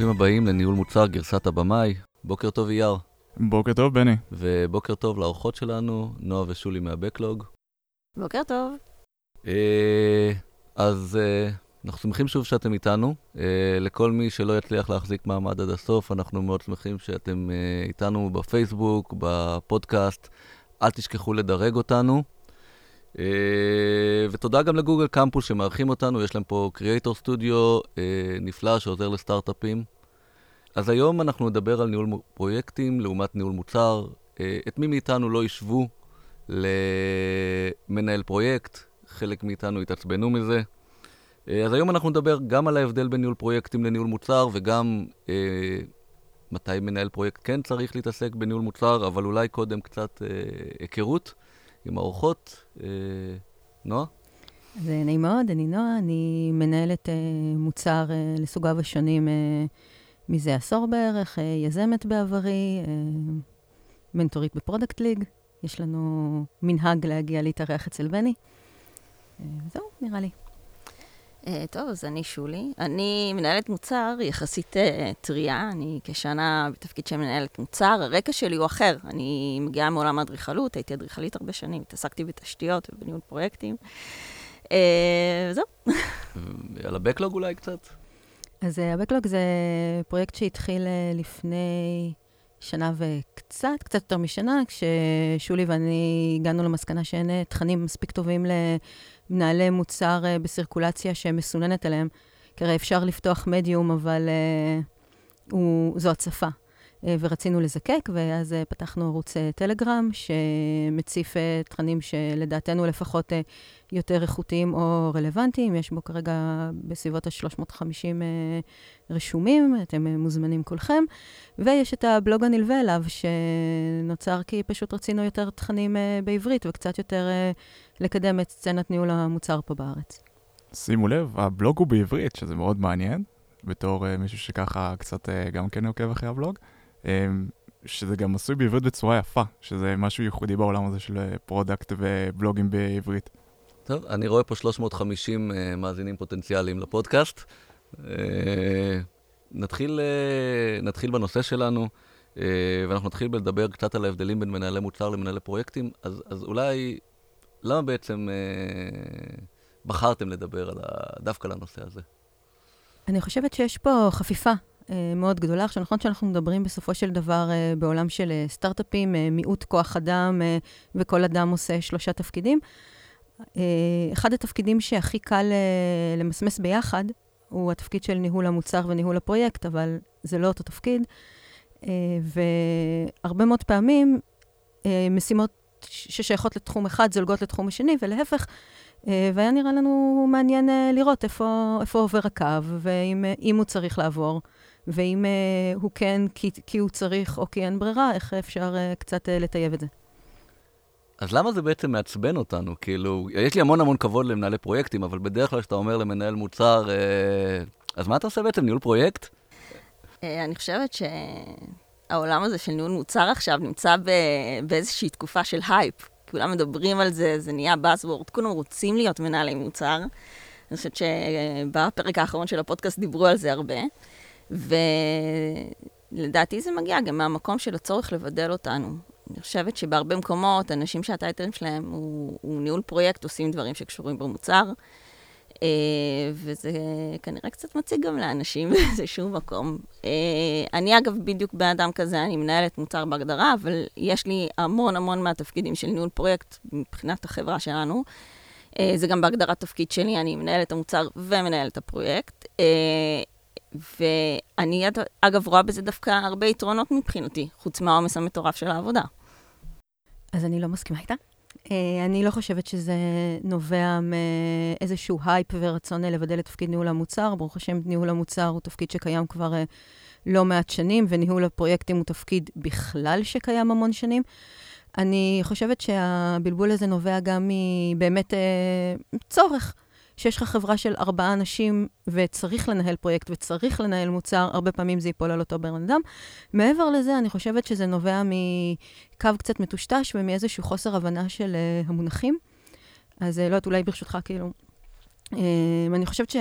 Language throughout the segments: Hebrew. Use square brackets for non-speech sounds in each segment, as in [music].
ברוכים הבאים לניהול מוצר גרסת הבמאי. בוקר טוב אייר. בוקר טוב, בני. ובוקר טוב לאורחות שלנו, נועה ושולי מהבקלוג. בוקר טוב. אה, אז אה, אנחנו שמחים שוב שאתם איתנו. אה, לכל מי שלא יצליח להחזיק מעמד עד הסוף, אנחנו מאוד שמחים שאתם אה, איתנו בפייסבוק, בפודקאסט. אל תשכחו לדרג אותנו. Uh, ותודה גם לגוגל קמפוס שמארחים אותנו, יש להם פה Creator Studio uh, נפלא שעוזר לסטארט-אפים. אז היום אנחנו נדבר על ניהול פרויקטים לעומת ניהול מוצר. Uh, את מי מאיתנו לא ישבו למנהל פרויקט, חלק מאיתנו התעצבנו מזה. אז היום אנחנו נדבר גם על ההבדל בין ניהול פרויקטים לניהול מוצר וגם uh, מתי מנהל פרויקט כן צריך להתעסק בניהול מוצר, אבל אולי קודם קצת uh, היכרות. עם האורחות. אה, נועה? אז נעים מאוד, אני נועה, אני מנהלת אה, מוצר אה, לסוגיו השונים מזה עשור בערך, יזמת בעברי, מנטורית ב Product League. יש לנו מנהג להגיע להתארח אצל בני. זהו, נראה לי. Uh, טוב, אז אני שולי. אני מנהלת מוצר יחסית uh, טריה, אני כשנה בתפקיד של מנהלת מוצר. הרקע שלי הוא אחר. אני מגיעה מעולם האדריכלות, הייתי אדריכלית הרבה שנים, התעסקתי בתשתיות ובניהול פרויקטים. Uh, וזהו. על הבקלוג אולי קצת? אז uh, הבקלוג זה פרויקט שהתחיל uh, לפני שנה וקצת, קצת יותר משנה, כששולי ואני הגענו למסקנה שאין תכנים מספיק טובים ל... מנהלי מוצר uh, בסירקולציה שמסוננת עליהם. כי הרי אפשר לפתוח מדיום, אבל uh, הוא, זו הצפה. Uh, ורצינו לזקק, ואז uh, פתחנו ערוץ uh, טלגרם, שמציף תכנים שלדעתנו לפחות יותר איכותיים או רלוונטיים. יש בו כרגע בסביבות ה-350 uh, רשומים, אתם מוזמנים כולכם. ויש את הבלוג הנלווה אליו, שנוצר כי פשוט רצינו יותר תכנים בעברית וקצת יותר לקדם את סצנת ניהול המוצר פה בארץ. שימו לב, הבלוג הוא בעברית, שזה מאוד מעניין, בתור מישהו שככה קצת גם כן עוקב אחרי הבלוג. Um, שזה גם עשוי בעברית בצורה יפה, שזה משהו ייחודי בעולם הזה של product ובלוגים בעברית. טוב, אני רואה פה 350 uh, מאזינים פוטנציאליים לפודקאסט. Uh, נתחיל, uh, נתחיל בנושא שלנו, uh, ואנחנו נתחיל לדבר קצת על ההבדלים בין מנהלי מוצר למנהלי פרויקטים. אז, אז אולי, למה בעצם uh, בחרתם לדבר על ה, דווקא על הנושא הזה? אני חושבת שיש פה חפיפה מאוד גדולה. עכשיו, נכון שאנחנו מדברים בסופו של דבר uh, בעולם של uh, סטארט-אפים, מיעוט כוח אדם, וכל אדם עושה שלושה תפקידים. אחד התפקידים שהכי קל למסמס ביחד, הוא התפקיד של ניהול המוצר וניהול הפרויקט, אבל זה לא אותו תפקיד. והרבה מאוד פעמים משימות ששייכות לתחום אחד זולגות לתחום השני, ולהפך. והיה נראה לנו מעניין לראות איפה, איפה עובר הקו, ואם הוא צריך לעבור, ואם uh, הוא כן כי, כי הוא צריך או כי אין ברירה, איך אפשר uh, קצת uh, לטייב את זה. אז למה זה בעצם מעצבן אותנו? כאילו, יש לי המון המון כבוד למנהלי פרויקטים, אבל בדרך כלל כשאתה אומר למנהל מוצר, אה, אז מה אתה עושה בעצם, ניהול פרויקט? אה, אני חושבת שהעולם הזה של ניהול מוצר עכשיו נמצא באיזושהי תקופה של הייפ. כולם מדברים על זה, זה נהיה Buzzword, כולם רוצים להיות מנהלי מוצר. אני חושבת שבפרק האחרון של הפודקאסט דיברו על זה הרבה. ולדעתי זה מגיע גם מהמקום של הצורך לבדל אותנו. אני חושבת שבהרבה מקומות, אנשים שהטייטלים שלהם הוא, הוא ניהול פרויקט, עושים דברים שקשורים במוצר, אה, וזה כנראה קצת מציק גם לאנשים [laughs] באיזשהו מקום. אה, אני אגב בדיוק בן אדם כזה, אני מנהלת מוצר בהגדרה, אבל יש לי המון המון מהתפקידים של ניהול פרויקט מבחינת החברה שלנו. אה, זה גם בהגדרת תפקיד שלי, אני מנהלת המוצר ומנהלת הפרויקט. ואני, אגב, רואה בזה דווקא הרבה יתרונות מבחינתי, חוץ מהעומס המטורף של העבודה. אז אני לא מסכימה איתה. Uh, אני לא חושבת שזה נובע מאיזשהו הייפ ורצון לבדל את תפקיד ניהול המוצר. ברוך השם, ניהול המוצר הוא תפקיד שקיים כבר uh, לא מעט שנים, וניהול הפרויקטים הוא תפקיד בכלל שקיים המון שנים. אני חושבת שהבלבול הזה נובע גם מבאמת uh, צורך. שיש לך חברה של ארבעה אנשים וצריך לנהל פרויקט וצריך לנהל מוצר, הרבה פעמים זה ייפול על אותו בן אדם. מעבר לזה, אני חושבת שזה נובע מקו קצת מטושטש ומאיזשהו חוסר הבנה של uh, המונחים. אז uh, לא יודעת, אולי ברשותך, כאילו, uh, אני חושבת ש...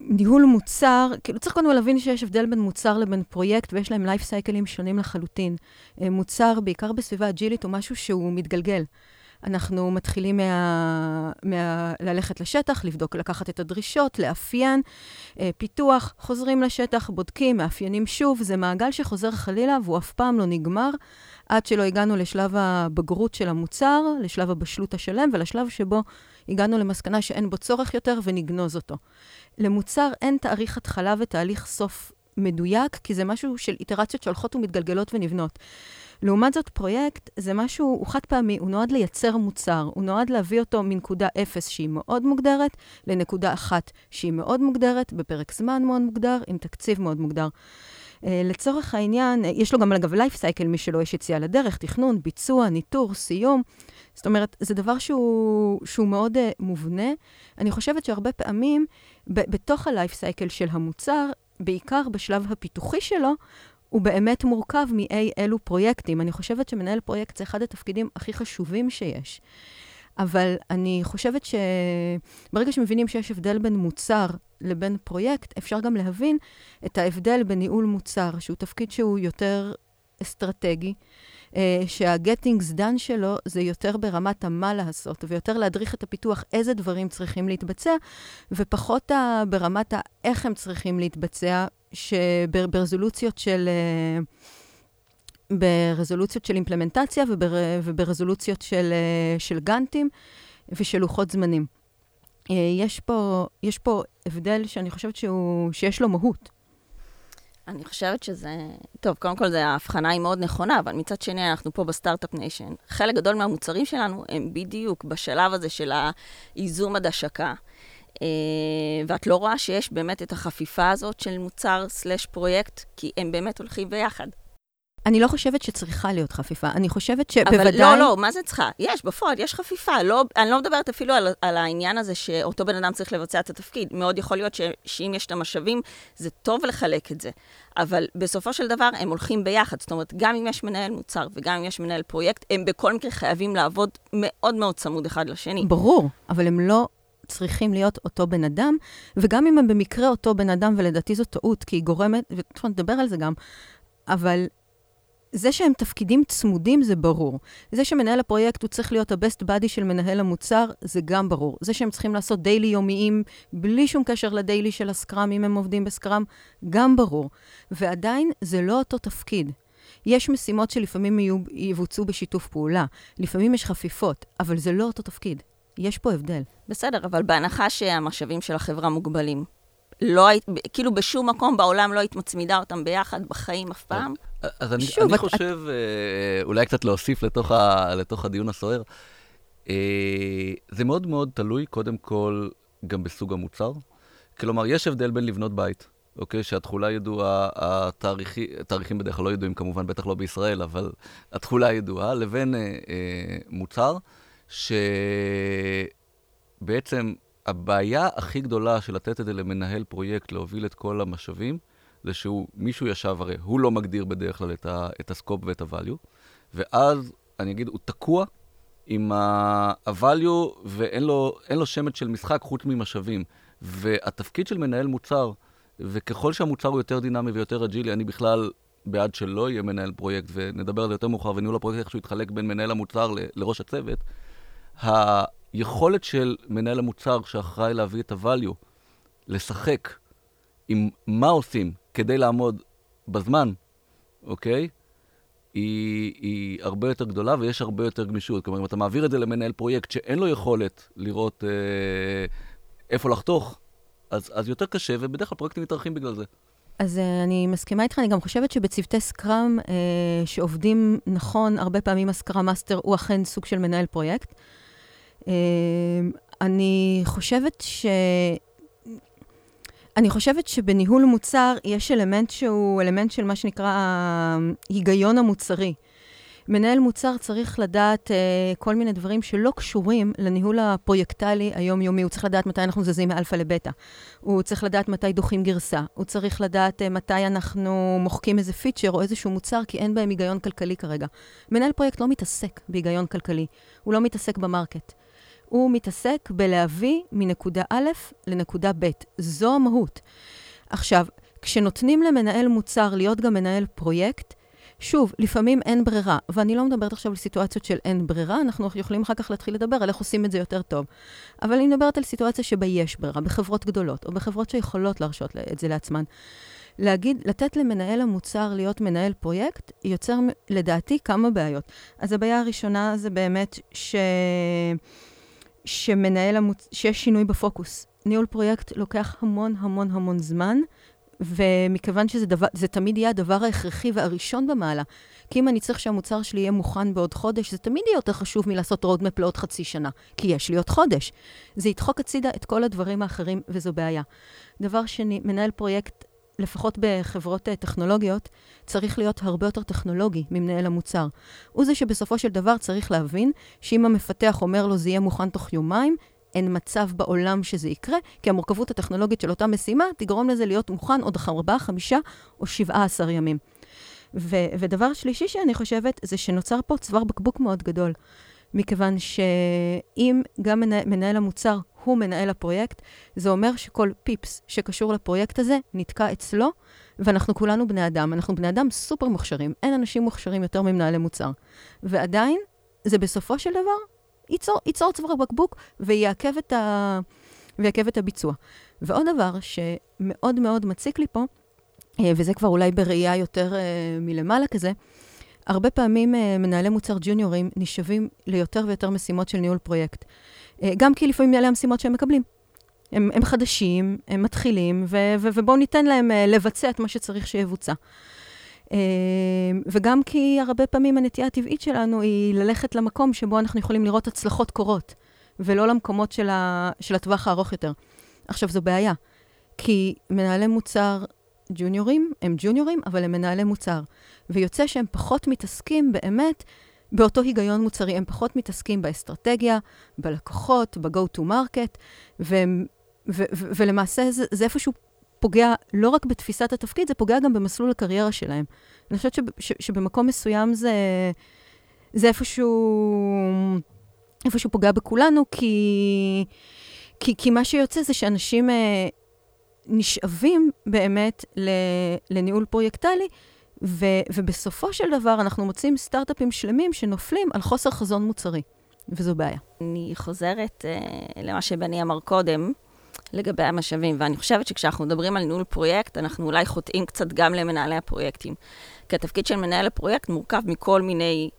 ניהול מוצר, כאילו צריך קודם להבין שיש הבדל בין מוצר לבין פרויקט, ויש להם לייף סייקלים שונים לחלוטין. אה, מוצר, בעיקר בסביבה אג'ילית, הוא משהו שהוא מתגלגל. אנחנו מתחילים מה, מה, ללכת לשטח, לבדוק, לקחת את הדרישות, לאפיין, אה, פיתוח, חוזרים לשטח, בודקים, מאפיינים שוב. זה מעגל שחוזר חלילה והוא אף פעם לא נגמר עד שלא הגענו לשלב הבגרות של המוצר, לשלב הבשלות השלם ולשלב שבו הגענו למסקנה שאין בו צורך יותר ונגנוז אותו. למוצר אין תאריך התחלה ותהליך סוף מדויק, כי זה משהו של איטרציות שהולכות ומתגלגלות ונבנות. לעומת זאת, פרויקט זה משהו, הוא חד פעמי, הוא נועד לייצר מוצר, הוא נועד להביא אותו מנקודה אפס שהיא מאוד מוגדרת, לנקודה אחת שהיא מאוד מוגדרת, בפרק זמן מאוד מוגדר, עם תקציב מאוד מוגדר. Uh, לצורך העניין, uh, יש לו גם, אגב, לייף סייקל משלו, יש יציאה לדרך, תכנון, ביצוע, ניטור, סיום. זאת אומרת, זה דבר שהוא, שהוא מאוד uh, מובנה. אני חושבת שהרבה פעמים, ב- בתוך הלייף סייקל של המוצר, בעיקר בשלב הפיתוחי שלו, הוא באמת מורכב מאי אלו פרויקטים. אני חושבת שמנהל פרויקט זה אחד התפקידים הכי חשובים שיש. אבל אני חושבת שברגע שמבינים שיש הבדל בין מוצר לבין פרויקט, אפשר גם להבין את ההבדל בניהול מוצר, שהוא תפקיד שהוא יותר אסטרטגי, אה, שה-Gettings done שלו זה יותר ברמת המה לעשות, ויותר להדריך את הפיתוח איזה דברים צריכים להתבצע, ופחות ברמת האיך הם צריכים להתבצע, שברזולוציות של... אה, ברזולוציות של אימפלמנטציה ובר, וברזולוציות של, אה, של גאנטים ושל לוחות זמנים. יש פה, יש פה הבדל שאני חושבת שהוא, שיש לו מהות. אני חושבת שזה... טוב, קודם כל, זה, ההבחנה היא מאוד נכונה, אבל מצד שני, אנחנו פה ב start-up nation. חלק גדול מהמוצרים שלנו הם בדיוק בשלב הזה של הייזום עד השקה. Uh, ואת לא רואה שיש באמת את החפיפה הזאת של מוצר slash פרויקט, כי הם באמת הולכים ביחד. אני לא חושבת שצריכה להיות חפיפה. אני חושבת שבוודאי... אבל לא, לא, מה זה צריכה? יש, בפועל, יש חפיפה. לא, אני לא מדברת אפילו על, על העניין הזה שאותו בן אדם צריך לבצע את התפקיד. מאוד יכול להיות ש, שאם יש את המשאבים, זה טוב לחלק את זה. אבל בסופו של דבר, הם הולכים ביחד. זאת אומרת, גם אם יש מנהל מוצר וגם אם יש מנהל פרויקט, הם בכל מקרה חייבים לעבוד מאוד מאוד צמוד אחד לשני. ברור, אבל הם לא צריכים להיות אותו בן אדם, וגם אם הם במקרה אותו בן אדם, ולדעתי זו טעות, כי היא גורמת, ונדבר על זה גם, אבל זה שהם תפקידים צמודים זה ברור. זה שמנהל הפרויקט הוא צריך להיות ה-best buddy של מנהל המוצר, זה גם ברור. זה שהם צריכים לעשות דיילי יומיים, בלי שום קשר לדיילי של הסקראם, אם הם עובדים בסקראם, גם ברור. ועדיין, זה לא אותו תפקיד. יש משימות שלפעמים יבוצעו בשיתוף פעולה, לפעמים יש חפיפות, אבל זה לא אותו תפקיד. יש פה הבדל. בסדר, אבל בהנחה שהמשאבים של החברה מוגבלים, לא היית, כאילו בשום מקום בעולם לא היית מצמידה אותם ביחד בחיים אף פעם. אז אני, שוב, אני את, חושב, את... אה, אולי קצת להוסיף לתוך, ה, לתוך הדיון הסוער. אה, זה מאוד מאוד תלוי, קודם כל, גם בסוג המוצר. כלומר, יש הבדל בין לבנות בית, אוקיי? שהתכולה ידועה, התאריכים בדרך כלל לא ידועים כמובן, בטח לא בישראל, אבל התכולה ידועה, לבין אה, אה, מוצר שבעצם הבעיה הכי גדולה של לתת את זה למנהל פרויקט להוביל את כל המשאבים, זה שהוא, מישהו ישב, הרי הוא לא מגדיר בדרך כלל את, ה, את הסקופ ואת הvalue, ואז, אני אגיד, הוא תקוע עם ה-value ואין לו, לו שמץ של משחק חוץ ממשאבים. והתפקיד של מנהל מוצר, וככל שהמוצר הוא יותר דינמי ויותר אג'ילי, אני בכלל בעד שלא יהיה מנהל פרויקט, ונדבר על זה יותר מאוחר, וניהול הפרויקט איכשהו יתחלק בין מנהל המוצר ל- לראש הצוות, היכולת של מנהל המוצר שאחראי להביא את ה-value, לשחק עם מה עושים כדי לעמוד בזמן, אוקיי? היא, היא הרבה יותר גדולה ויש הרבה יותר גמישות. כלומר, אם אתה מעביר את זה למנהל פרויקט שאין לו יכולת לראות אה, איפה לחתוך, אז, אז יותר קשה, ובדרך כלל פרויקטים מתארכים בגלל זה. אז uh, אני מסכימה איתך, אני גם חושבת שבצוותי scrum uh, שעובדים נכון, הרבה פעמים ה scrum master הוא אכן סוג של מנהל פרויקט. Uh, אני חושבת ש... אני חושבת שבניהול מוצר יש אלמנט שהוא אלמנט של מה שנקרא ההיגיון המוצרי. מנהל מוצר צריך לדעת uh, כל מיני דברים שלא קשורים לניהול הפרויקטלי היומיומי. הוא צריך לדעת מתי אנחנו זזים מאלפא לבטא. הוא צריך לדעת מתי דוחים גרסה. הוא צריך לדעת uh, מתי אנחנו מוחקים איזה פיצ'ר או איזשהו מוצר, כי אין בהם היגיון כלכלי כרגע. מנהל פרויקט לא מתעסק בהיגיון כלכלי. הוא לא מתעסק ב market. הוא מתעסק בלהביא מנקודה א' לנקודה ב'. זו המהות. עכשיו, כשנותנים למנהל מוצר להיות גם מנהל פרויקט, שוב, לפעמים אין ברירה, ואני לא מדברת עכשיו על סיטואציות של אין ברירה, אנחנו יכולים אחר כך להתחיל לדבר על איך עושים את זה יותר טוב. אבל אני מדברת על סיטואציה שבה יש ברירה, בחברות גדולות, או בחברות שיכולות להרשות את זה לעצמן. להגיד, לתת למנהל המוצר להיות מנהל פרויקט, יוצר לדעתי כמה בעיות. אז הבעיה הראשונה זה באמת ש... שמנהל המוצ... שיש שינוי בפוקוס. ניהול פרויקט לוקח המון המון המון זמן, ומכיוון שזה דבר, תמיד יהיה הדבר ההכרחי והראשון במעלה. כי אם אני צריך שהמוצר שלי יהיה מוכן בעוד חודש, זה תמיד יהיה יותר חשוב מלעשות roadmap לעוד חצי שנה, כי יש לי עוד חודש. זה ידחוק הצידה את כל הדברים האחרים, וזו בעיה. דבר שני, מנהל פרויקט לפחות בחברות אה, טכנולוגיות, צריך להיות הרבה יותר טכנולוגי ממנהל המוצר. הוא זה שבסופו של דבר צריך להבין שאם המפתח אומר לו זה יהיה מוכן תוך יומיים, אין מצב בעולם שזה יקרה, כי המורכבות הטכנולוגית של אותה משימה תגרום לזה להיות מוכן עוד ארבעה, חמישה או שבעה עשר ימים. ו- ודבר שלישי שאני חושבת, זה שנוצר פה צוואר בקבוק מאוד גדול. מכיוון שאם גם מנהל, מנהל המוצר הוא מנהל הפרויקט, זה אומר שכל פיפס שקשור לפרויקט הזה נתקע אצלו, ואנחנו כולנו בני אדם. אנחנו בני אדם סופר מוכשרים. אין אנשים מוכשרים יותר ממנהלי מוצר. ועדיין, זה בסופו של דבר ייצור, ייצור צוואר בקבוק ויעכב את, ה... ויעכב את הביצוע. ועוד דבר שמאוד מאוד מציק לי פה, אה, וזה כבר אולי בראייה יותר uh, מלמעלה כזה, הרבה פעמים uh, מנהלי מוצר ג'וניורים נשאבים ליותר ויותר משימות של ניהול פרויקט. Uh, גם כי לפעמים אלה המשימות שהם מקבלים. הם, הם חדשים, הם מתחילים, ו- ו- ובואו ניתן להם uh, לבצע את מה שצריך שיבוצע. וגם כי הרבה פעמים הנטייה הטבעית שלנו היא ללכת למקום שבו אנחנו יכולים לראות הצלחות קורות, ולא למקומות של, ה- של הטווח הארוך יותר. עכשיו, זו בעיה, כי מנהלי מוצר ג'וניורים הם ג'וניורים, אבל הם מנהלי מוצר. ויוצא שהם פחות מתעסקים באמת באותו היגיון מוצרי, הם פחות מתעסקים באסטרטגיה, בלקוחות, ב-go to market, והם, ו- ו- ולמעשה זה, זה איפשהו פוגע לא רק בתפיסת התפקיד, זה פוגע גם במסלול הקריירה שלהם. אני חושבת שב- ש- שבמקום מסוים זה, זה איפשהו, איפשהו פוגע בכולנו, כי, כי, כי מה שיוצא זה שאנשים אה, נשאבים באמת לניהול פרויקטלי, ו, ובסופו של דבר אנחנו מוצאים סטארט-אפים שלמים שנופלים על חוסר חזון מוצרי, וזו בעיה. אני חוזרת uh, למה שבני אמר קודם, לגבי המשאבים, ואני חושבת שכשאנחנו מדברים על ניהול פרויקט, אנחנו אולי חוטאים קצת גם למנהלי הפרויקטים. כי התפקיד של מנהל הפרויקט מורכב מכל מיני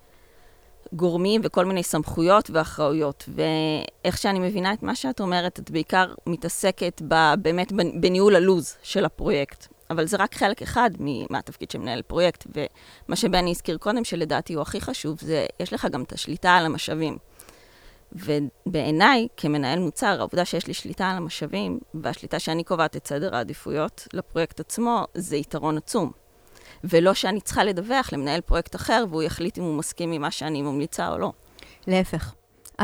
גורמים וכל מיני סמכויות ואחראויות. ואיך שאני מבינה את מה שאת אומרת, את בעיקר מתעסקת ב, באמת בניהול הלוז של הפרויקט. אבל זה רק חלק אחד מהתפקיד של מנהל פרויקט, ומה שבני הזכיר קודם, שלדעתי הוא הכי חשוב, זה יש לך גם את השליטה על המשאבים. ובעיניי, כמנהל מוצר, העובדה שיש לי שליטה על המשאבים, והשליטה שאני קובעת את סדר העדיפויות לפרויקט עצמו, זה יתרון עצום. ולא שאני צריכה לדווח למנהל פרויקט אחר, והוא יחליט אם הוא מסכים עם מה שאני ממליצה או לא. להפך.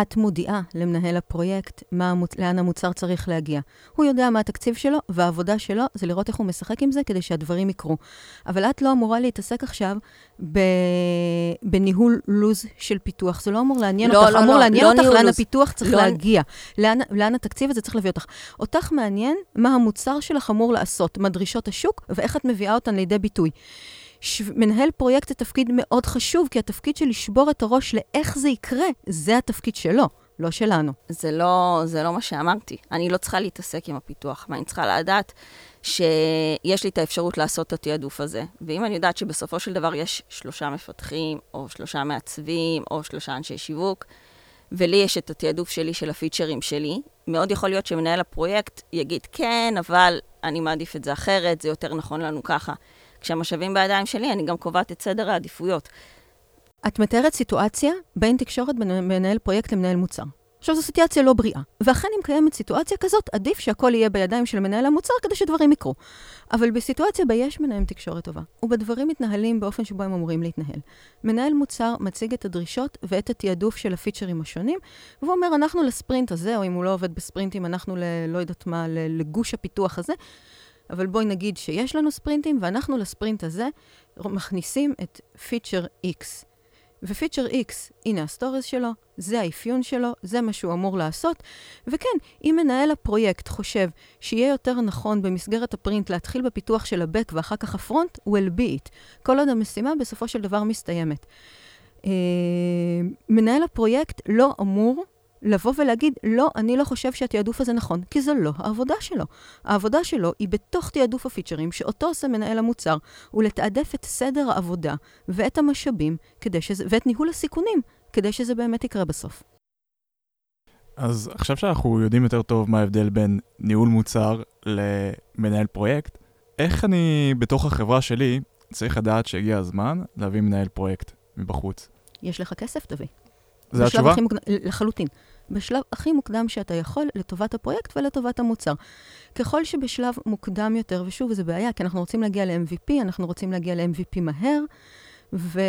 את מודיעה למנהל הפרויקט מה, לאן המוצר צריך להגיע. הוא יודע מה התקציב שלו, והעבודה שלו זה לראות איך הוא משחק עם זה כדי שהדברים יקרו. אבל את לא אמורה להתעסק עכשיו ב... בניהול לוז של פיתוח. זה לא אמור לעניין לא, אותך, לא, אמור לא, לעניין לא אותך לאן לוז. הפיתוח צריך לא... להגיע, לאן, לאן התקציב הזה צריך להביא אותך. אותך מעניין מה המוצר שלך אמור לעשות, מה דרישות השוק, ואיך את מביאה אותן לידי ביטוי. ש... מנהל פרויקט זה תפקיד מאוד חשוב, כי התפקיד של לשבור את הראש לאיך זה יקרה, זה התפקיד שלו, לא שלנו. זה לא, זה לא מה שאמרתי. אני לא צריכה להתעסק עם הפיתוח, ואני צריכה לדעת שיש לי את האפשרות לעשות את התעדוף הזה. ואם אני יודעת שבסופו של דבר יש שלושה מפתחים, או שלושה מעצבים, או שלושה אנשי שיווק, ולי יש את התעדוף שלי של הפיצ'רים שלי, מאוד יכול להיות שמנהל הפרויקט יגיד, כן, אבל אני מעדיף את זה אחרת, זה יותר נכון לנו ככה. כשהמשאבים בידיים שלי, אני גם קובעת את סדר העדיפויות. את מתארת סיטואציה בין תקשורת בין מנהל פרויקט למנהל מוצר. עכשיו, זו סיטואציה לא בריאה. ואכן, אם קיימת סיטואציה כזאת, עדיף שהכל יהיה בידיים של מנהל המוצר כדי שדברים יקרו. אבל בסיטואציה בה יש מנהל תקשורת טובה, ובדברים מתנהלים באופן שבו הם אמורים להתנהל. מנהל מוצר מציג את הדרישות ואת התעדוף של הפיצ'רים השונים, והוא אומר, אנחנו לספרינט הזה, או אם הוא לא עובד בספרינטים, אנחנו ל... לא יודעת מה, לגוש הפיתוח הזה, אבל בואי נגיד שיש לנו ספרינטים, ואנחנו לספרינט הזה מכניסים את פיצ'ר X. ופיצ'ר X, הנה ה stories שלו, זה האפיון שלו, זה מה שהוא אמור לעשות. וכן, אם מנהל הפרויקט חושב שיהיה יותר נכון במסגרת הפרינט להתחיל בפיתוח של ה-Back ואחר כך הפרונט, will be it. כל עוד המשימה בסופו של דבר מסתיימת. Uh, מנהל הפרויקט לא אמור לבוא ולהגיד, לא, אני לא חושב שהתעדוף הזה נכון, כי זו לא העבודה שלו. העבודה שלו היא בתוך תעדוף הפיצ'רים, שאותו עושה מנהל המוצר, הוא לתעדף את סדר העבודה ואת המשאבים שזה, ואת ניהול הסיכונים, כדי שזה באמת יקרה בסוף. אז עכשיו שאנחנו יודעים יותר טוב מה ההבדל בין ניהול מוצר למנהל פרויקט, איך אני בתוך החברה שלי צריך לדעת שהגיע הזמן להביא מנהל פרויקט מבחוץ? יש לך כסף, תביא. זה התשובה? מוקד... לחלוטין. בשלב הכי מוקדם שאתה יכול לטובת הפרויקט ולטובת המוצר. ככל שבשלב מוקדם יותר, ושוב, זו בעיה, כי אנחנו רוצים להגיע ל-MVP, אנחנו רוצים להגיע ל-MVP מהר, ו...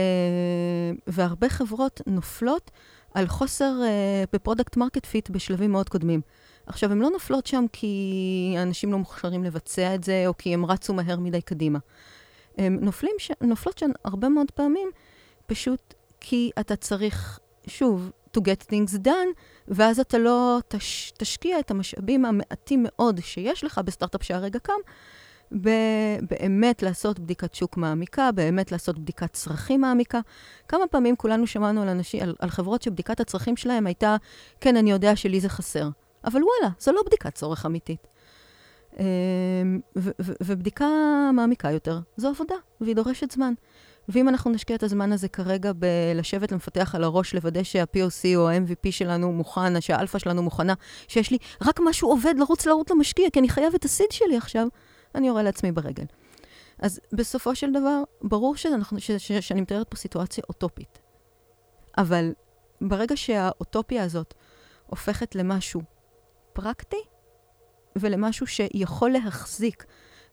והרבה חברות נופלות על חוסר uh, ב product market fit בשלבים מאוד קודמים. עכשיו, הן לא נופלות שם כי אנשים לא מוכשרים לבצע את זה, או כי הם רצו מהר מדי קדימה. הם נופלים ש... נופלות שם הרבה מאוד פעמים, פשוט כי אתה צריך, שוב, to get things done, ואז אתה לא תש, תשקיע את המשאבים המעטים מאוד שיש לך בסטארט-אפ שהרגע קם, באמת לעשות בדיקת שוק מעמיקה, באמת לעשות בדיקת צרכים מעמיקה. כמה פעמים כולנו שמענו על, אנשים, על, על חברות שבדיקת הצרכים שלהם הייתה, כן, אני יודע שלי זה חסר. אבל וואלה, זו לא בדיקת צורך אמיתית. אמ, ובדיקה מעמיקה יותר, זו עבודה, והיא דורשת זמן. ואם אנחנו נשקיע את הזמן הזה כרגע בלשבת למפתח על הראש, לוודא שה-POC או ה-MVP שלנו מוכן, שהאלפא שלנו מוכנה, שיש לי רק משהו עובד לרוץ לרוץ למשקיע, כי אני חייב את הסיד שלי עכשיו, אני יורה לעצמי ברגל. אז בסופו של דבר, ברור שאנחנו, ש, ש, שאני מתארת פה סיטואציה אוטופית. אבל ברגע שהאוטופיה הזאת הופכת למשהו פרקטי ולמשהו שיכול להחזיק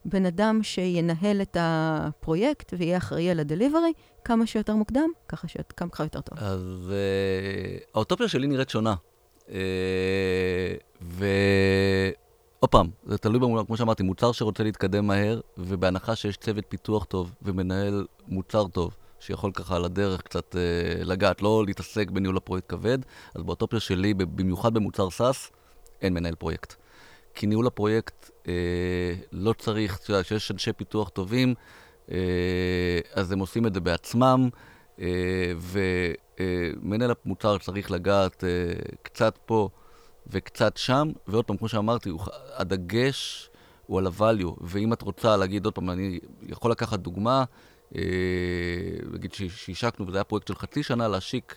בן אדם שינהל את הפרויקט ויהיה אחראי על הדליברי, כמה שיותר מוקדם, ככה שכמה ככה יותר טוב. אז uh, האוטופיה שלי נראית שונה. Uh, ועוד פעם, זה תלוי, במ... כמו שאמרתי, מוצר שרוצה להתקדם מהר, ובהנחה שיש צוות פיתוח טוב ומנהל מוצר טוב, שיכול ככה על הדרך קצת uh, לגעת, לא להתעסק בניהול הפרויקט כבד, אז באוטופיה שלי, במיוחד במוצר SaaS, אין מנהל פרויקט. כי ניהול הפרויקט אה, לא צריך, אתה יודע, כשיש אנשי פיתוח טובים, אה, אז הם עושים את זה בעצמם, אה, ומנהל אה, המוצר צריך לגעת אה, קצת פה וקצת שם, ועוד פעם, כמו שאמרתי, הוא, הדגש הוא על ה-value, ואם את רוצה להגיד, עוד פעם, אני יכול לקחת דוגמה, אה, נגיד שהשקנו, וזה היה פרויקט של חצי שנה להשיק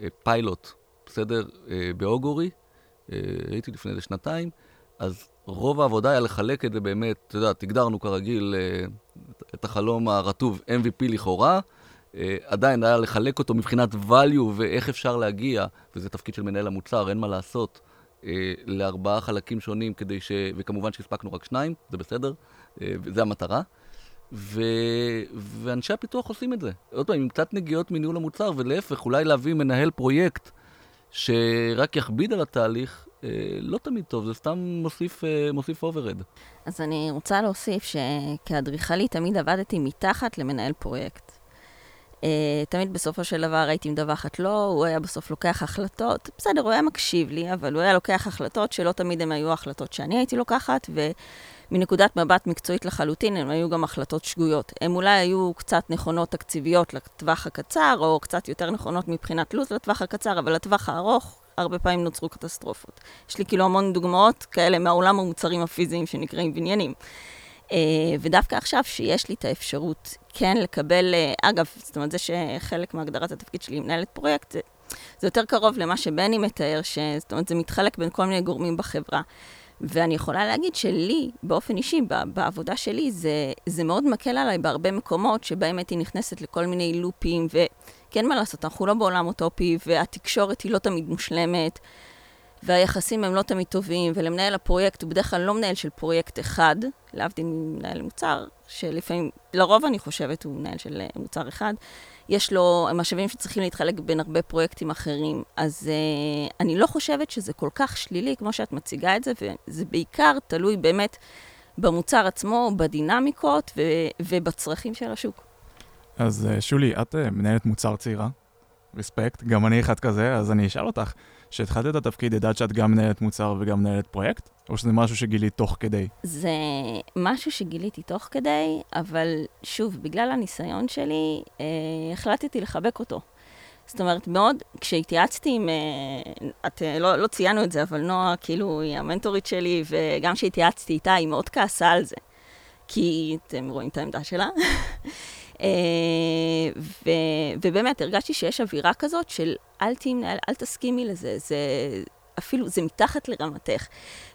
אה, פיילוט, בסדר? אה, באוגורי, אה, הייתי לפני איזה שנתיים, אז רוב העבודה היה לחלק את זה באמת, אתה יודע, תגדרנו כרגיל אה, את החלום הרטוב MVP לכאורה, אה, עדיין היה לחלק אותו מבחינת value ואיך אפשר להגיע, וזה תפקיד של מנהל המוצר, אין מה לעשות, אה, לארבעה חלקים שונים כדי ש... וכמובן שהספקנו רק שניים, זה בסדר, זה המטרה. ו... ואנשי הפיתוח עושים את זה. עוד פעם, עם קצת נגיעות מניהול המוצר, ולהפך, אולי להביא מנהל פרויקט שרק יכביד על התהליך, לא תמיד טוב, זה סתם מוסיף, אה, מוסיף overhead. אז אני רוצה להוסיף שכאדריכלית תמיד עבדתי מתחת למנהל פרויקט. Uh, תמיד בסופו של דבר הייתי מדווחת לו, הוא היה בסוף לוקח החלטות. בסדר, הוא היה מקשיב לי, אבל הוא היה לוקח החלטות שלא תמיד הן היו החלטות שאני הייתי לוקחת, ומנקודת מבט מקצועית לחלוטין, הן היו גם החלטות שגויות. הן אולי היו קצת נכונות תקציביות לטווח הקצר, או קצת יותר נכונות מבחינת לו"ז לטווח הקצר, אבל לטווח הארוך, הרבה פעמים נוצרו קטסטרופות. יש לי כאילו המון דוגמאות כאלה מהעולם המוצרים הפיזיים שנקראים בניינים. Uh, ודווקא עכשיו, שיש לי את האפשרות כן לקבל, uh, אגב, זאת אומרת, זה שחלק מהגדרת התפקיד שלי מנהלת פרויקט, זה, זה יותר קרוב למה שבני מתאר, זאת אומרת, זה מתחלק בין כל מיני גורמים בחברה. ואני יכולה להגיד שלי, באופן אישי, בעבודה שלי, זה, זה מאוד מקל עליי בהרבה מקומות שבהם הייתי נכנסת לכל מיני לופים, וכן, מה לעשות, אנחנו לא בעולם אוטופי, והתקשורת היא לא תמיד מושלמת, והיחסים הם לא תמיד טובים, ולמנהל הפרויקט הוא בדרך כלל לא מנהל של פרויקט אחד, להבדיל ממנהל מוצר, שלפעמים, לרוב אני חושבת הוא מנהל של אה, מוצר אחד. יש לו משאבים שצריכים להתחלק בין הרבה פרויקטים אחרים. אז uh, אני לא חושבת שזה כל כך שלילי כמו שאת מציגה את זה, וזה בעיקר תלוי באמת במוצר עצמו, בדינמיקות ו- ובצרכים של השוק. אז uh, שולי, את uh, מנהלת מוצר צעירה, רספקט, גם אני אחד כזה, אז אני אשאל אותך, כשהתחלת את התפקיד, ידעת שאת גם מנהלת מוצר וגם מנהלת פרויקט? או שזה משהו שגילית תוך כדי? זה משהו שגיליתי תוך כדי, אבל שוב, בגלל הניסיון שלי, אה, החלטתי לחבק אותו. זאת אומרת, מאוד, כשהתייעצתי עם, אה, את, אה, לא, לא ציינו את זה, אבל נועה, כאילו, היא המנטורית שלי, וגם כשהתייעצתי איתה, היא מאוד כעסה על זה. כי אתם רואים את העמדה שלה. אה, ו, ובאמת, הרגשתי שיש אווירה כזאת של אל תהיי מנהל, אל תסכימי לזה, זה אפילו, זה מתחת לרמתך.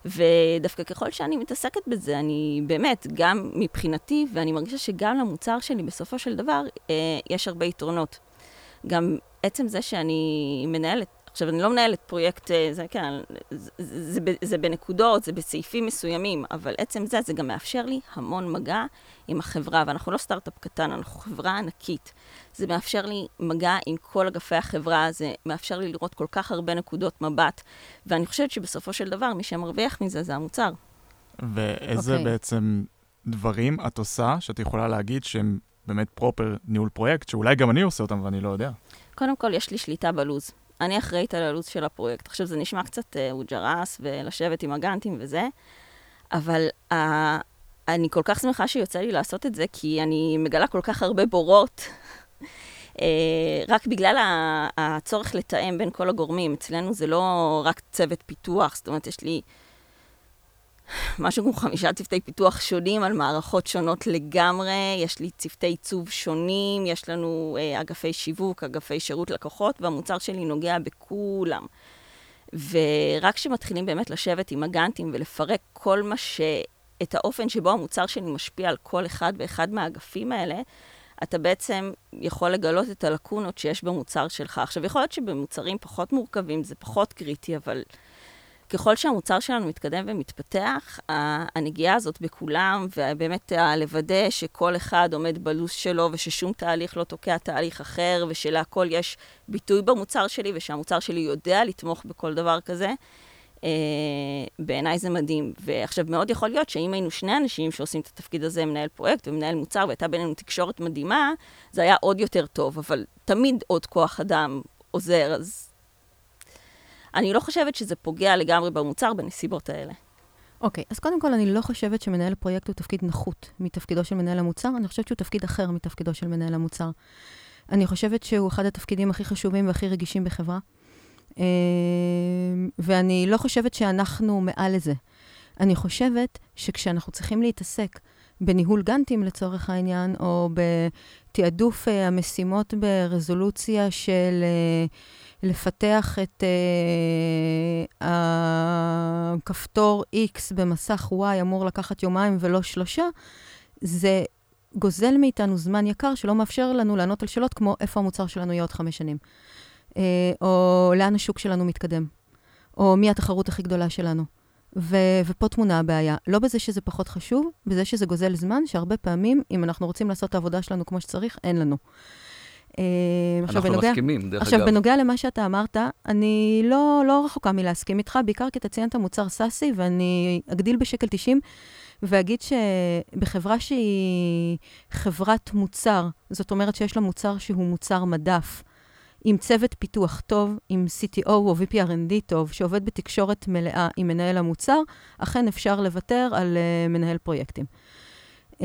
ודווקא ככל שאני מתעסקת בזה, אני באמת, גם מבחינתי, ואני מרגישה שגם למוצר שלי, בסופו של דבר, אה, יש הרבה יתרונות. גם עצם זה שאני מנהלת, עכשיו, אני לא מנהלת פרויקט, אה, זה כן, זה, זה, זה, זה בנקודות, זה בסעיפים מסוימים, אבל עצם זה, זה גם מאפשר לי המון מגע עם החברה, ואנחנו לא סטארט-אפ קטן, אנחנו חברה ענקית. זה מאפשר לי מגע עם כל אגפי החברה, זה מאפשר לי לראות כל כך הרבה נקודות מבט, ואני חושבת שבסופו של דבר, מי שמרוויח מזה זה המוצר. ואיזה okay. אוקיי. בעצם דברים את עושה שאת יכולה להגיד שהם באמת proper ניהול פרויקט, שאולי גם אני עושה אותם ואני לא יודע? קודם כל, יש לי שליטה בלו"ז. אני אחראית על הלו"ז של הפרויקט. עכשיו, זה נשמע קצת אה, אוג'רס ולשבת עם הגאנטים וזה, אבל uh, אני כל כך שמחה שיוצא לי לעשות את זה, כי אני מגלה כל כך הרבה בורות. uh, רק בגלל הצורך לתאם בין כל הגורמים. אצלנו זה לא רק צוות פיתוח, זאת אומרת, יש לי משהו כמו חמישה צוותי פיתוח שונים על מערכות שונות לגמרי, יש לי צוותי עיצוב שונים, יש לנו אה, אגפי שיווק, אגפי שירות לקוחות, והמוצר שלי נוגע בכולם. ורק כשמתחילים באמת לשבת עם הגאנטים ולפרק כל מה ש... את האופן שבו המוצר שלי משפיע על כל אחד ואחד מהאגפים האלה, אתה בעצם יכול לגלות את הלקונות שיש במוצר שלך. עכשיו, יכול להיות שבמוצרים פחות מורכבים זה פחות קריטי, אבל ככל שהמוצר שלנו מתקדם ומתפתח, הנגיעה הזאת בכולם, ובאמת לוודא שכל אחד עומד בלו"ז שלו, וששום תהליך לא תוקע תהליך אחר, ושלהכל יש ביטוי במוצר שלי, ושהמוצר שלי יודע לתמוך בכל דבר כזה, אה, בעיניי זה מדהים. ועכשיו, מאוד יכול להיות שאם היינו שני אנשים שעושים את התפקיד הזה, מנהל פרויקט ומנהל מוצר, והייתה בינינו תקשורת מדהימה, זה היה עוד יותר טוב, אבל תמיד עוד כוח אדם עוזר, אז אני לא חושבת שזה פוגע לגמרי במוצר בנסיבות האלה. אוקיי, okay, אז קודם כל, אני לא חושבת שמנהל פרויקט הוא תפקיד נחות מתפקידו של מנהל המוצר, אני חושבת שהוא תפקיד אחר מתפקידו של מנהל המוצר. אני חושבת שהוא אחד התפקידים הכי חשובים והכי רגישים בחברה, אה, ואני לא חושבת שאנחנו מעל לזה. אני חושבת שכשאנחנו צריכים להתעסק בניהול גאנטים לצורך העניין, או בתעדוף אה, המשימות ברזולוציה של... Uh, לפתח את uh, הכפתור X במסך Y אמור לקחת יומיים ולא שלושה, זה גוזל מאיתנו זמן יקר שלא מאפשר לנו לענות על שאלות כמו איפה המוצר שלנו יהיה עוד חמש שנים, uh, או לאן השוק שלנו מתקדם, או מי התחרות הכי גדולה שלנו. ו- ופה תמונה הבעיה. לא בזה שזה פחות חשוב, בזה שזה גוזל זמן, שהרבה פעמים, אם אנחנו רוצים לעשות את העבודה שלנו כמו שצריך, אין לנו. אה, אנחנו בנוגע, מסכימים, דרך עכשיו, אגב. עכשיו, בנוגע למה שאתה אמרת, אני לא, לא רחוקה מלהסכים איתך, בעיקר כי אתה ציינת מוצר סאסי, ואני אגדיל בשקל 90 ואגיד שבחברה שהיא חברת מוצר, זאת אומרת שיש לה מוצר שהוא מוצר מדף, עם צוות פיתוח טוב, עם CTO או VP R&D טוב, שעובד בתקשורת מלאה עם מנהל המוצר, אכן אפשר לוותר על uh, מנהל פרויקטים. Uh,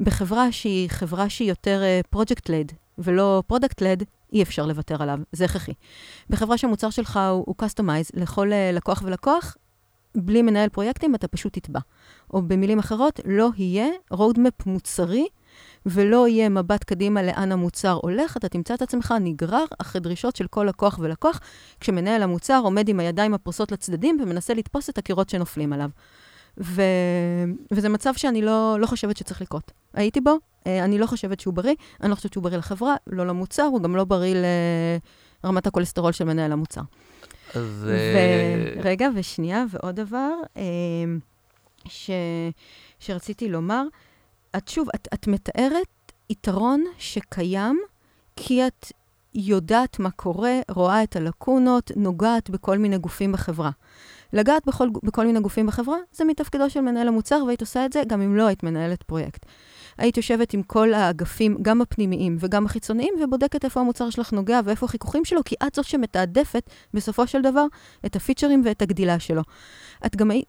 בחברה שהיא חברה שהיא יותר uh, project-led, ולא product-led, אי אפשר לוותר עליו, זה הכרחי. בחברה שהמוצר שלך הוא, customized לכל uh, לקוח ולקוח, בלי מנהל פרויקטים אתה פשוט תטבע. או במילים אחרות, לא יהיה roadmap מוצרי, ולא יהיה מבט קדימה לאן המוצר הולך, אתה תמצא את עצמך נגרר אחרי דרישות של כל לקוח ולקוח, כשמנהל המוצר עומד עם הידיים הפרוסות לצדדים ומנסה לתפוס את הקירות שנופלים עליו. ו... וזה מצב שאני לא, לא חושבת שצריך לקרות. הייתי בו, אה, אני לא חושבת שהוא בריא, אני לא חושבת שהוא בריא לחברה, לא למוצר, הוא גם לא בריא לרמת הכולסטרול של מנהל המוצר. אז... ו... אה, רגע, ושנייה, ועוד דבר אה, ש... שרציתי לומר, את שוב, את, את מתארת יתרון שקיים כי את יודעת מה קורה, רואה את הלקונות, נוגעת בכל מיני גופים בחברה. לגעת בכל, בכל מיני גופים בחברה, זה מתפקידו של מנהל המוצר, והיית עושה את זה גם אם לא היית מנהלת פרויקט. היית יושבת עם כל האגפים, גם הפנימיים וגם החיצוניים, ובודקת איפה המוצר שלך נוגע ואיפה החיכוכים שלו, כי את זאת שמתעדפת, בסופו של דבר, את הפיצ'רים ואת הגדילה שלו. את גם היית,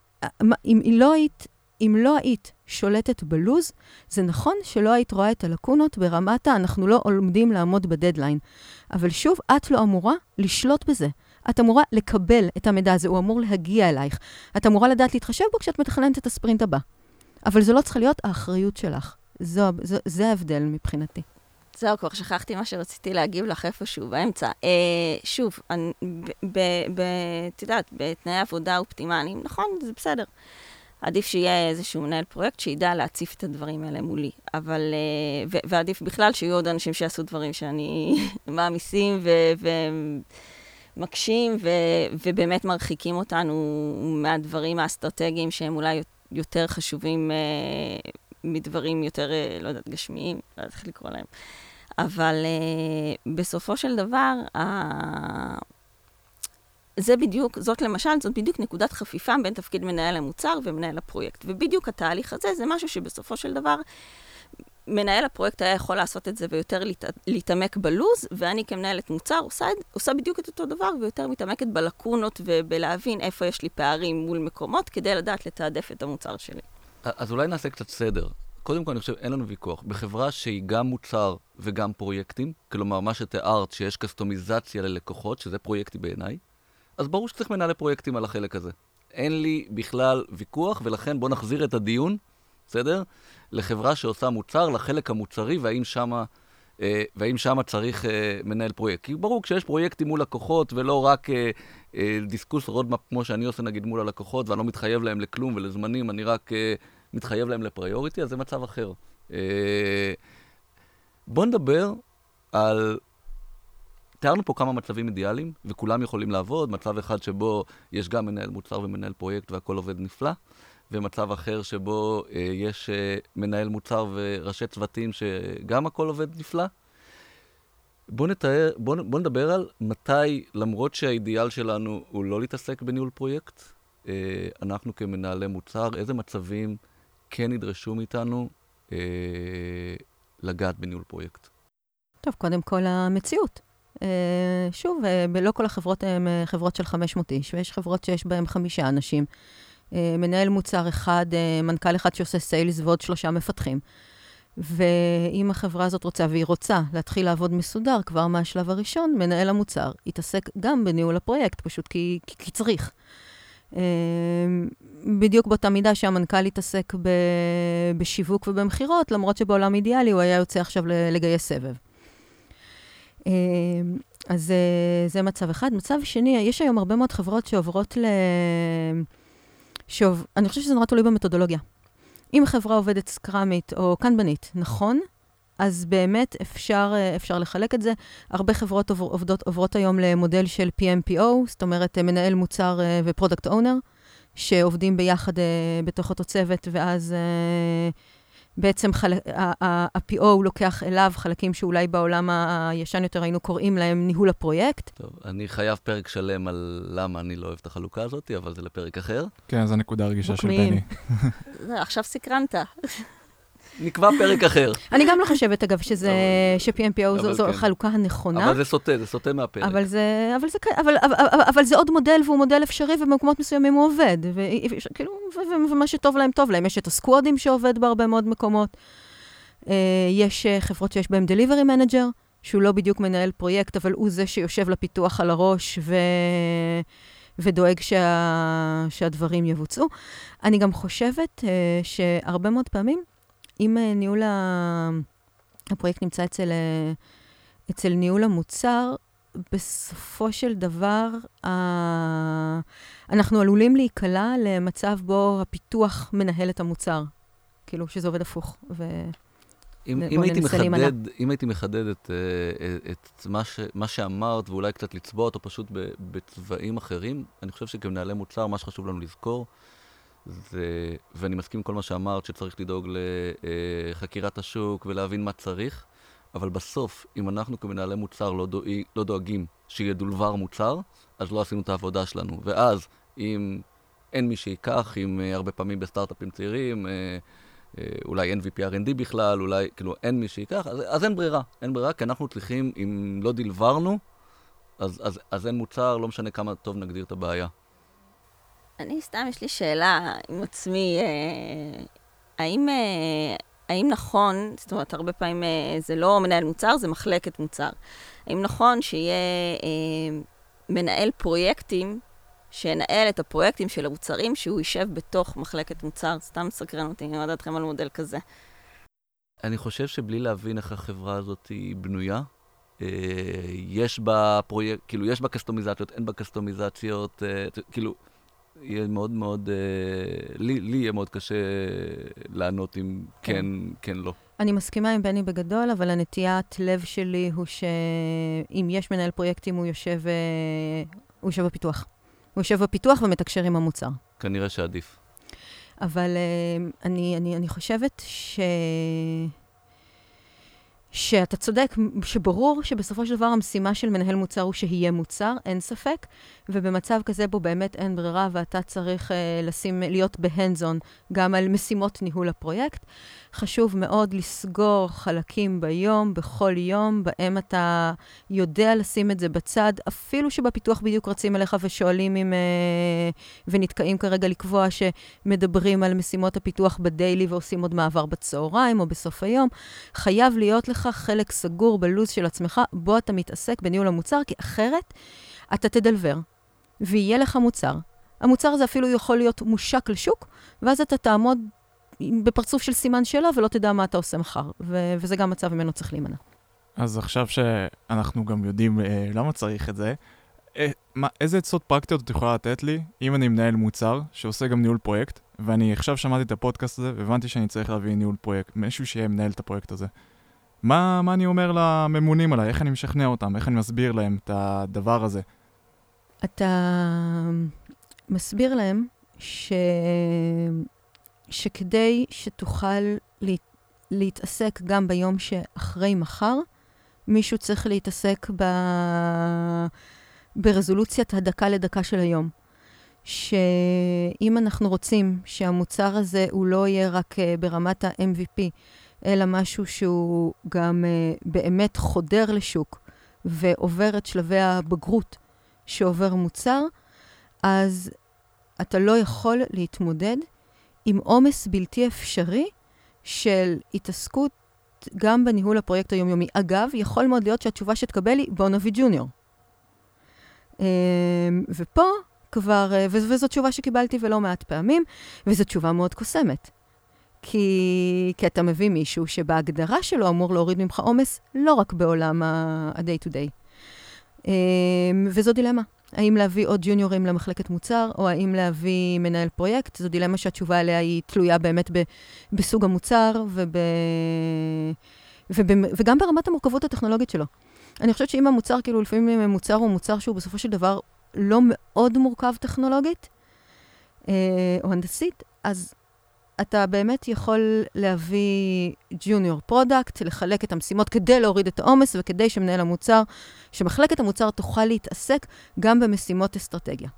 אם לא היית, אם לא היית שולטת בלוז, זה נכון שלא היית רואה את הלקונות ברמת. אנחנו לא עומדים לעמוד בדדליין. אבל שוב, את לא אמורה לשלוט בזה. את אמורה לקבל את המידע הזה, הוא אמור להגיע אלייך. את אמורה לדעת להתחשב בו כשאת מתכננת את הספרינט הבא. אבל זו לא צריכה להיות האחריות שלך. זו, זו, זה ההבדל מבחינתי. זהו, כבר שכחתי מה שרציתי להגיב לך איפשהו באמצע. אה, שוב, את יודעת, בתנאי עבודה אופטימליים, נכון, זה בסדר. עדיף שיהיה איזשהו מנהל פרויקט שידע להציף את הדברים האלה מולי. אבל, אה, ו- ועדיף בכלל שיהיו עוד אנשים שיעשו דברים שאני [laughs] מעמיסים ומקשים, ו- ובאמת מרחיקים אותנו מהדברים האסטרטגיים שהם אולי יותר חשובים uh, מדברים יותר, uh, לא יודעת, גשמיים, לא יודעת איך לקרוא להם. אבל uh, בסופו של דבר, uh, זה בדיוק, זאת למשל, זאת בדיוק נקודת חפיפה בין תפקיד מנהל המוצר ומנהל הפרויקט. ובדיוק התהליך הזה זה משהו שבסופו של דבר, מנהל הפרויקט היה יכול לעשות את זה ויותר להת, להתעמק בלוז, ואני כמנהלת מוצר עושה, עושה בדיוק את אותו דבר ויותר מתעמקת בלקונות ובלהבין איפה יש לי פערים מול מקומות, כדי לדעת לתעדף את המוצר שלי. אז אולי נעשה קצת סדר. קודם כל, אני חושב, אין לנו ויכוח. בחברה שהיא גם מוצר וגם פרויקטים, כלומר, מה שתיארת, שיש קסטומיזציה ללקוחות, שזה פרויקטי בעיניי, אז ברור שצריך מנהלי פרויקטים על החלק הזה. אין לי בכלל ויכוח, ולכן בואו נחזיר את הדיון, בסדר? לחברה שעושה מוצר, לחלק המוצרי, והאם שמה... אה, והאם שם צריך אה, מנהל פרויקט. כי ברור, כשיש פרויקטים מול לקוחות, ולא רק אה, אה, discuss roadmap כמו שאני עושה נגיד מול הלקוחות, ואני לא מתחייב להם לכלום ולזמנים, אני רק מתחייב להם לפריוריטי, אז זה מצב אחר. בואו נדבר על תיארנו פה כמה מצבים אידיאליים, וכולם יכולים לעבוד. מצב אחד שבו יש גם מנהל מוצר ומנהל פרויקט והכל עובד נפלא, ומצב אחר שבו אה, יש אה, מנהל מוצר וראשי צוותים שגם הכל עובד נפלא. בואו נתאר, בוא, בוא נדבר על מתי, למרות שהאידיאל שלנו הוא לא להתעסק בניהול פרויקט, אה, אנחנו כמנהלי מוצר, איזה מצבים כן ידרשו מאיתנו אה, לגעת בניהול פרויקט? טוב, קודם כל המציאות. אה, שוב, אה, לא כל החברות הן אה, חברות של 500 איש, ויש חברות שיש בהן חמישה אנשים. מנהל מוצר אחד, מנכ"ל אחד שעושה סיילס ועוד שלושה מפתחים. ואם החברה הזאת רוצה, והיא רוצה להתחיל לעבוד מסודר כבר מהשלב הראשון, מנהל המוצר יתעסק גם בניהול הפרויקט, פשוט כי, כי, כי צריך. בדיוק באותה מידה שהמנכ"ל יתעסק ב, בשיווק ובמכירות, למרות שבעולם אידיאלי הוא היה יוצא עכשיו לגייס סבב. אז אה, זה מצב אחד. מצב שני, יש היום הרבה מאוד חברות שעוברות ל... שוב, אני חושבת שזה נורא תלוי במתודולוגיה. אם חברה עובדת סקראמית או קנבנית, נכון, אז באמת אפשר, אה, אפשר לחלק את זה. הרבה חברות עובר, עובדות, עוברות היום למודל של PM PO, זאת אומרת, אה, מנהל מוצר ו product owner, שעובדים ביחד בתוך אותו צוות, ואז בעצם חל... ה-PO לוקח אליו חלקים שאולי בעולם הישן יותר היינו קוראים להם ניהול הפרויקט. טוב, אני חייב פרק שלם על למה אני לא אוהב את החלוקה הזאת, אבל זה לפרק אחר. כן, זו נקודה רגישה של בני. [laughs] עכשיו סקרנת. נקבע פרק אחר. אני גם לא חושבת, אגב, שזה, ש-PMPO זו כן. החלוקה הנכונה. אבל זה סוטה, זה סוטה מהפרק. אבל זה, אבל זה, אבל, אבל, אבל זה עוד מודל, והוא מודל אפשרי, ובמקומות מסוימים הוא עובד. וכאילו, ומה שטוב להם, טוב להם. יש את הסקוואדים שעובד בהרבה מאוד מקומות. אה, יש אה, חברות שיש בהן Delivery Manager, שהוא לא בדיוק מנהל פרויקט, אבל הוא זה שיושב לפיתוח על הראש ו... ודואג שה... שהדברים יבוצעו. אני גם חושבת uh, שהרבה מאוד פעמים אם אה, ניהול הפרויקט נמצא אצל, אה, אצל ניהול המוצר, בסופו של דבר, אנחנו עלולים להיקלע למצב בו הפיתוח מנהל את המוצר. כאילו, שזה עובד הפוך. ו... אם, אם, הייתי מחדד, אם הייתי מחדד את, אה, את מה, ש, מה שאמרת, ואולי קצת לצבוע אותו פשוט בצבעים אחרים, אני חושב שכמנהלי מוצר, מה שחשוב לנו לזכור, זה, ואני מסכים עם כל מה שאמרת, שצריך לדאוג לחקירת השוק ולהבין מה צריך, אבל בסוף, אם אנחנו כמנהלי מוצר לא, דואג, לא דואגים שידולבר מוצר, אז לא עשינו את העבודה שלנו. ואז, אם אין מי שייקח, אם uh, הרבה פעמים בסטארט-אפים צעירים, uh, אה, אולי MVP R&D בכלל, אולי, כאילו, אין מי שיקח, אז, אז אין ברירה. אין ברירה, כי אנחנו צריכים, אם לא דלברנו, אז, אז, אז אין מוצר, לא משנה כמה טוב נגדיר את הבעיה. אני סתם, יש לי שאלה עם עצמי, אה, האם, אה, האם נכון, זאת אומרת, הרבה פעמים אה, זה לא מנהל מוצר, זה מחלקת מוצר. האם נכון שיהיה אה, מנהל פרויקטים, שינהל את הפרויקטים של המוצרים, שהוא יישב בתוך מחלקת מוצר? סתם סקרן אותי, אני יודעת לכם על מודל כזה. אני חושב שבלי להבין איך החברה הזאת היא בנויה, אה, יש בה פרויקט, כאילו, יש בה קסטומיזציות, אין בה קסטומיזציות, אה, כאילו, יהיה מאוד מאוד, אה, לי, לי יהיה מאוד קשה לענות אם כן, כן, לא. אני מסכימה עם בני בגדול, אבל הנטיית לב שלי הוא שאם יש מנהל פרויקטים, הוא יושב, אה, הוא יושב בפיתוח. הוא יושב בפיתוח ומתקשר עם המוצר. כנראה שעדיף. אבל אה, אני, אני, אני חושבת ש... שאתה צודק, שברור שבסופו של דבר המשימה של מנהל מוצר הוא שיהיה מוצר, אין ספק, ובמצב כזה בו באמת אין ברירה ואתה צריך uh, לשים, להיות בהנדזון גם על משימות ניהול הפרויקט. חשוב מאוד לסגור חלקים ביום, בכל יום, בהם אתה יודע לשים את זה בצד, אפילו שבפיתוח בדיוק רצים אליך ושואלים אם... Uh, ונתקעים כרגע לקבוע שמדברים על משימות הפיתוח בדיילי ועושים עוד מעבר בצהריים או בסוף היום. חייב להיות לך חלק סגור בלו"ז של עצמך, בו אתה מתעסק בניהול המוצר, כי אחרת אתה תדלבר, ויהיה לך מוצר. המוצר הזה אפילו יכול להיות מושק לשוק, ואז אתה תעמוד בפרצוף של סימן שאלה ולא תדע מה אתה עושה מחר, ו- וזה גם מצב ממנו צריך להימנע. אז עכשיו שאנחנו גם יודעים אה, למה צריך את זה, אה, מה, איזה עצות פרקטיות את יכולה לתת לי אם אני מנהל מוצר שעושה גם ניהול פרויקט, ואני עכשיו שמעתי את הפודקאסט הזה והבנתי שאני צריך להביא ניהול פרויקט, מישהו שיהיה מנהל את הפרויקט הזה. מה, מה אני אומר לממונים עליי? איך אני משכנע אותם? איך אני מסביר להם את הדבר הזה? אתה מסביר להם ש... שכדי שתוכל לה... להתעסק גם ביום שאחרי מחר, מישהו צריך להתעסק ב... ברזולוציית הדקה לדקה של היום. שאם אנחנו רוצים שהמוצר הזה הוא לא יהיה רק uh, ברמת ה-MVP, אלא משהו שהוא גם uh, באמת חודר לשוק ועובר את שלבי הבגרות שעובר מוצר, אז אתה לא יכול להתמודד עם עומס בלתי אפשרי של התעסקות גם בניהול הפרויקט היומיומי. אגב, יכול מאוד להיות שהתשובה שתקבל היא בוא נביא ג'וניור. אמ, ופה כבר, אה, וזו תשובה שקיבלתי ולא מעט פעמים, וזו תשובה מאוד קוסמת. כי, כי אתה מביא מישהו שבהגדרה שלו אמור להוריד ממך עומס, לא רק בעולם ה-day to day. אמ, וזו דילמה. האם להביא עוד ג'וניורים למחלקת מוצר, או האם להביא מנהל פרויקט? זו דילמה שהתשובה עליה היא תלויה באמת ב, בסוג המוצר וב, וב, וגם ברמת המורכבות הטכנולוגית שלו. אני חושבת שאם המוצר, כאילו לפעמים מוצר הוא מוצר שהוא בסופו של דבר לא מאוד מורכב טכנולוגית, אה, או הנדסית, אז אתה באמת יכול להביא junior product, לחלק את המשימות כדי להוריד את העומס וכדי שמנהל המוצר, שמחלקת המוצר תוכל להתעסק גם במשימות אסטרטגיה.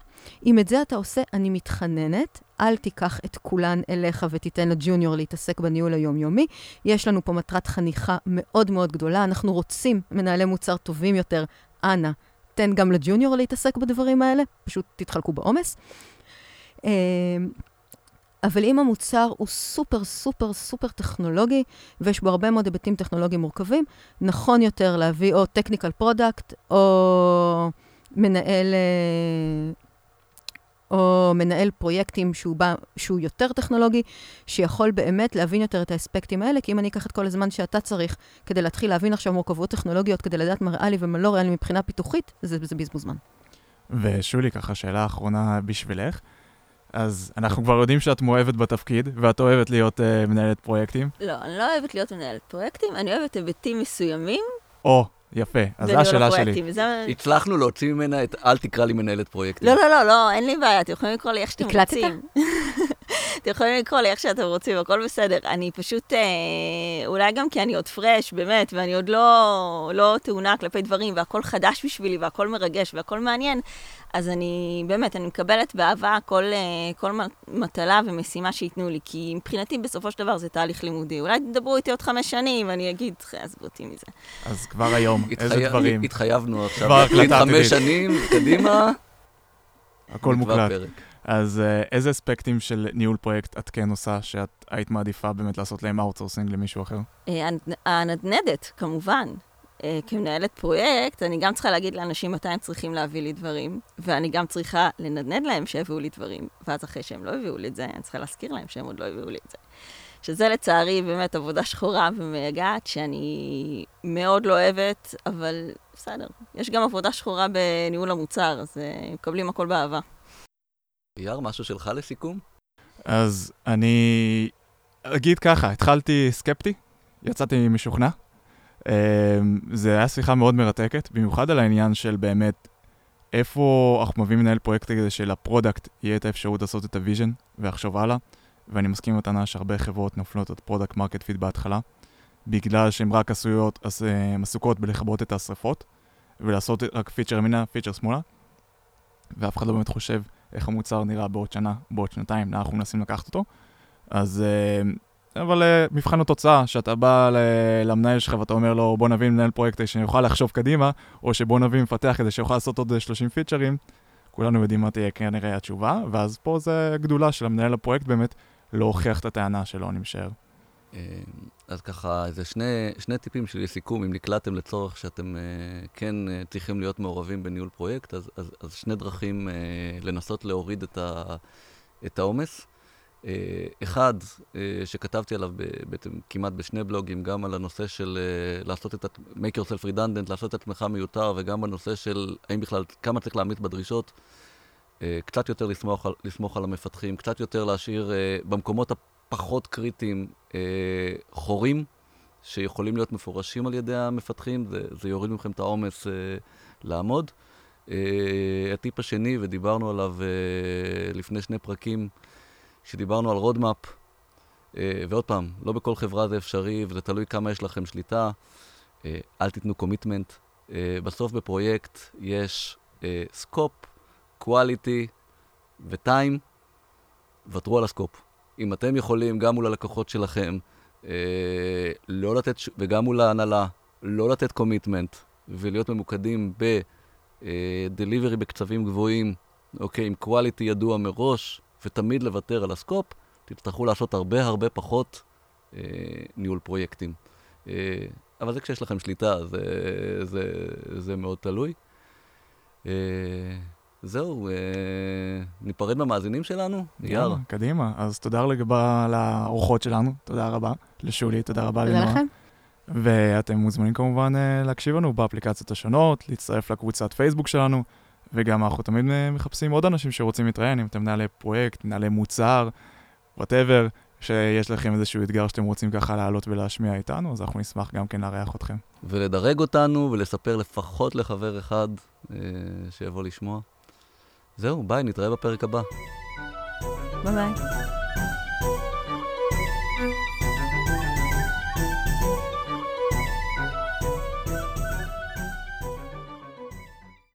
אם את זה אתה עושה, אני מתחננת, אל תיקח את כולן אליך ותיתן ל junior להתעסק בניהול היומיומי. יש לנו פה מטרת חניכה מאוד מאוד גדולה, אנחנו רוצים מנהלי מוצר טובים יותר. אנא, תן גם לג'וניור להתעסק בדברים האלה, פשוט תתחלקו בעומס. אבל אם המוצר הוא סופר סופר סופר טכנולוגי, ויש בו הרבה מאוד היבטים טכנולוגיים מורכבים, נכון יותר להביא או technical product, או מנהל, אה, או מנהל פרויקטים שהוא, בא, שהוא יותר טכנולוגי, שיכול באמת להבין יותר את האספקטים האלה, כי אם אני אקח את כל הזמן שאתה צריך כדי להתחיל להבין עכשיו מורכבות טכנולוגיות, כדי לדעת מה ריאלי ומה לא ריאלי מבחינה פיתוחית, זה, זה בזבוז זמן. ושולי, ככה שאלה אחרונה בשבילך. אז אנחנו כבר יודעים שאת מאוהבת בתפקיד, ואת אוהבת להיות uh, מנהלת פרויקטים. לא, אני לא אוהבת להיות מנהלת פרויקטים, אני אוהבת היבטים מסוימים. או, יפה, אז זו השאלה שלי. וזה... הצלחנו להוציא ממנה את אל תקרא לי מנהלת פרויקטים. לא, לא, לא, לא, אין לי בעיה, אתם יכולים לקרוא לי איך שאתם רוצים. אתם יכולים לקרוא לי איך שאתם רוצים, הכל בסדר. אני פשוט, אה, אולי גם כי אני עוד fresh, באמת, ואני עוד לא, לא טעונה כלפי דברים, והכל חדש בשבילי, והכל מרגש, והכל מעניין, אז אני, באמת, אני מקבלת באהבה כל, אה, כל מטלה ומשימה שייתנו לי, כי מבחינתי בסופו של דבר זה תהליך לימודי. אולי תדברו איתי עוד חמש שנים, ואני אגיד, עזבו אותי מזה. אז כבר היום, איזה דברים? התחייבנו עכשיו, להקליט חמש שנים, קדימה. הכל מוקלט. אז uh, איזה אספקטים של ניהול פרויקט את כן עושה, שאת היית מעדיפה באמת לעשות להם outsourcing למישהו אחר? אה, הנדנדת, כמובן. Uh, כמנהלת פרויקט, אני גם צריכה להגיד לאנשים מתי הם צריכים להביא לי דברים, ואני גם צריכה לנדנד להם שיביאו לי דברים, ואז אחרי שהם לא הביאו לי את זה, אני צריכה להזכיר להם שהם עוד לא הביאו לי את זה. שזה לצערי באמת עבודה שחורה ומייגעת, שאני מאוד לא אוהבת, אבל בסדר. יש גם עבודה שחורה בניהול המוצר, אז מקבלים הכל באהבה. יאר, משהו שלך לסיכום? אז אני אגיד ככה, התחלתי סקפטי, יצאתי משוכנע. אמ, זה היה שיחה מאוד מרתקת, במיוחד על העניין של באמת איפה אנחנו מביאים מנהל פרויקט כדי של product יהיה את האפשרות לעשות את ה vision ולחשוב הלאה. ואני מסכים עם הטענה שהרבה חברות נופלות את product market fit בהתחלה, בגלל שהן רק עשויות, הן עסוקות בלכבות את השרפות, ולעשות רק פיצ'ר ימינה, פיצ'ר שמאלה, ואף אחד לא באמת חושב איך המוצר נראה בעוד שנה, בעוד שנתיים, לאן אנחנו מנסים לקחת אותו. אז, אה, אבל אה, מבחן התוצאה, שאתה בא למנהל שלך ואתה אומר לו, בוא נביא מנהל פרויקט שיוכל לחשוב קדימה, או שבוא נביא מפתח כדי שיוכל לעשות עוד 30 פיצ'רים, כולנו יודעים מה תהיה כנראה התשובה, ואז פה זה גדולה של המנהל הפרויקט באמת, להוכיח את הטענה שלו, אני משער. אה, אז ככה, איזה שני, שני טיפים שלי לסיכום, אם נקלטתם לצורך שאתם uh, כן uh, צריכים להיות מעורבים בניהול פרויקט, אז, אז, אז שני דרכים לנסות להוריד את העומס. Uh, אחד, uh, שכתבתי עליו בעצם כמעט בשני בלוגים, גם על הנושא של לעשות את ה... make yourself redundant, לעשות את עצמך מיותר, וגם בנושא של האם בכלל, כמה צריך להעמיד בדרישות. קצת יותר לסמוך, לסמוך על המפתחים, קצת יותר להשאיר במקומות פחות קריטיים אה, חורים, שיכולים להיות מפורשים על ידי המפתחים, זה, זה יוריד מכם את העומס אה, לעמוד. אה, הטיפ השני, ודיברנו עליו אה, לפני שני פרקים, שדיברנו על roadmap, אה, ועוד פעם, לא בכל חברה זה אפשרי, וזה תלוי כמה יש לכם שליטה. אה, אל תיתנו commitment. אה, בסוף בפרויקט יש scope, quality ו time, ותרו על ה scope. אם אתם יכולים, גם מול הלקוחות שלכם, אה, לא לתת, וגם מול ההנהלה, לא לתת קומיטמנט, ולהיות ממוקדים ב-delivery אה, בקצבים גבוהים, אוקיי, עם quality ידוע מראש, ותמיד לוותר על הסקופ, תצטרכו לעשות הרבה הרבה פחות אה, ניהול פרויקטים. אה, אבל זה כשיש לכם שליטה, זה, זה, זה מאוד תלוי. אה, זהו, אה, ניפרד במאזינים שלנו? יאללה. קדימה. אז תודה רבה לאורחות שלנו, תודה רבה. לשולי, תודה רבה לנועה. תודה לכם. ואתם מוזמנים כמובן אה, להקשיב לנו באפליקציות השונות, להצטרף לקבוצת פייסבוק שלנו, וגם אנחנו תמיד אה, מחפשים עוד אנשים שרוצים להתראיין, אם אתם מנהלי פרויקט, מנהלי מוצר, whatever, שיש לכם איזשהו אתגר שאתם רוצים ככה לעלות ולהשמיע איתנו, אז אנחנו נשמח גם כן לארח אתכם. ולדרג אותנו ולספר לפחות לחבר אחד אה, שיבוא לשמוע. זהו, ביי, נתראה בפרק הבא. ביי ביי.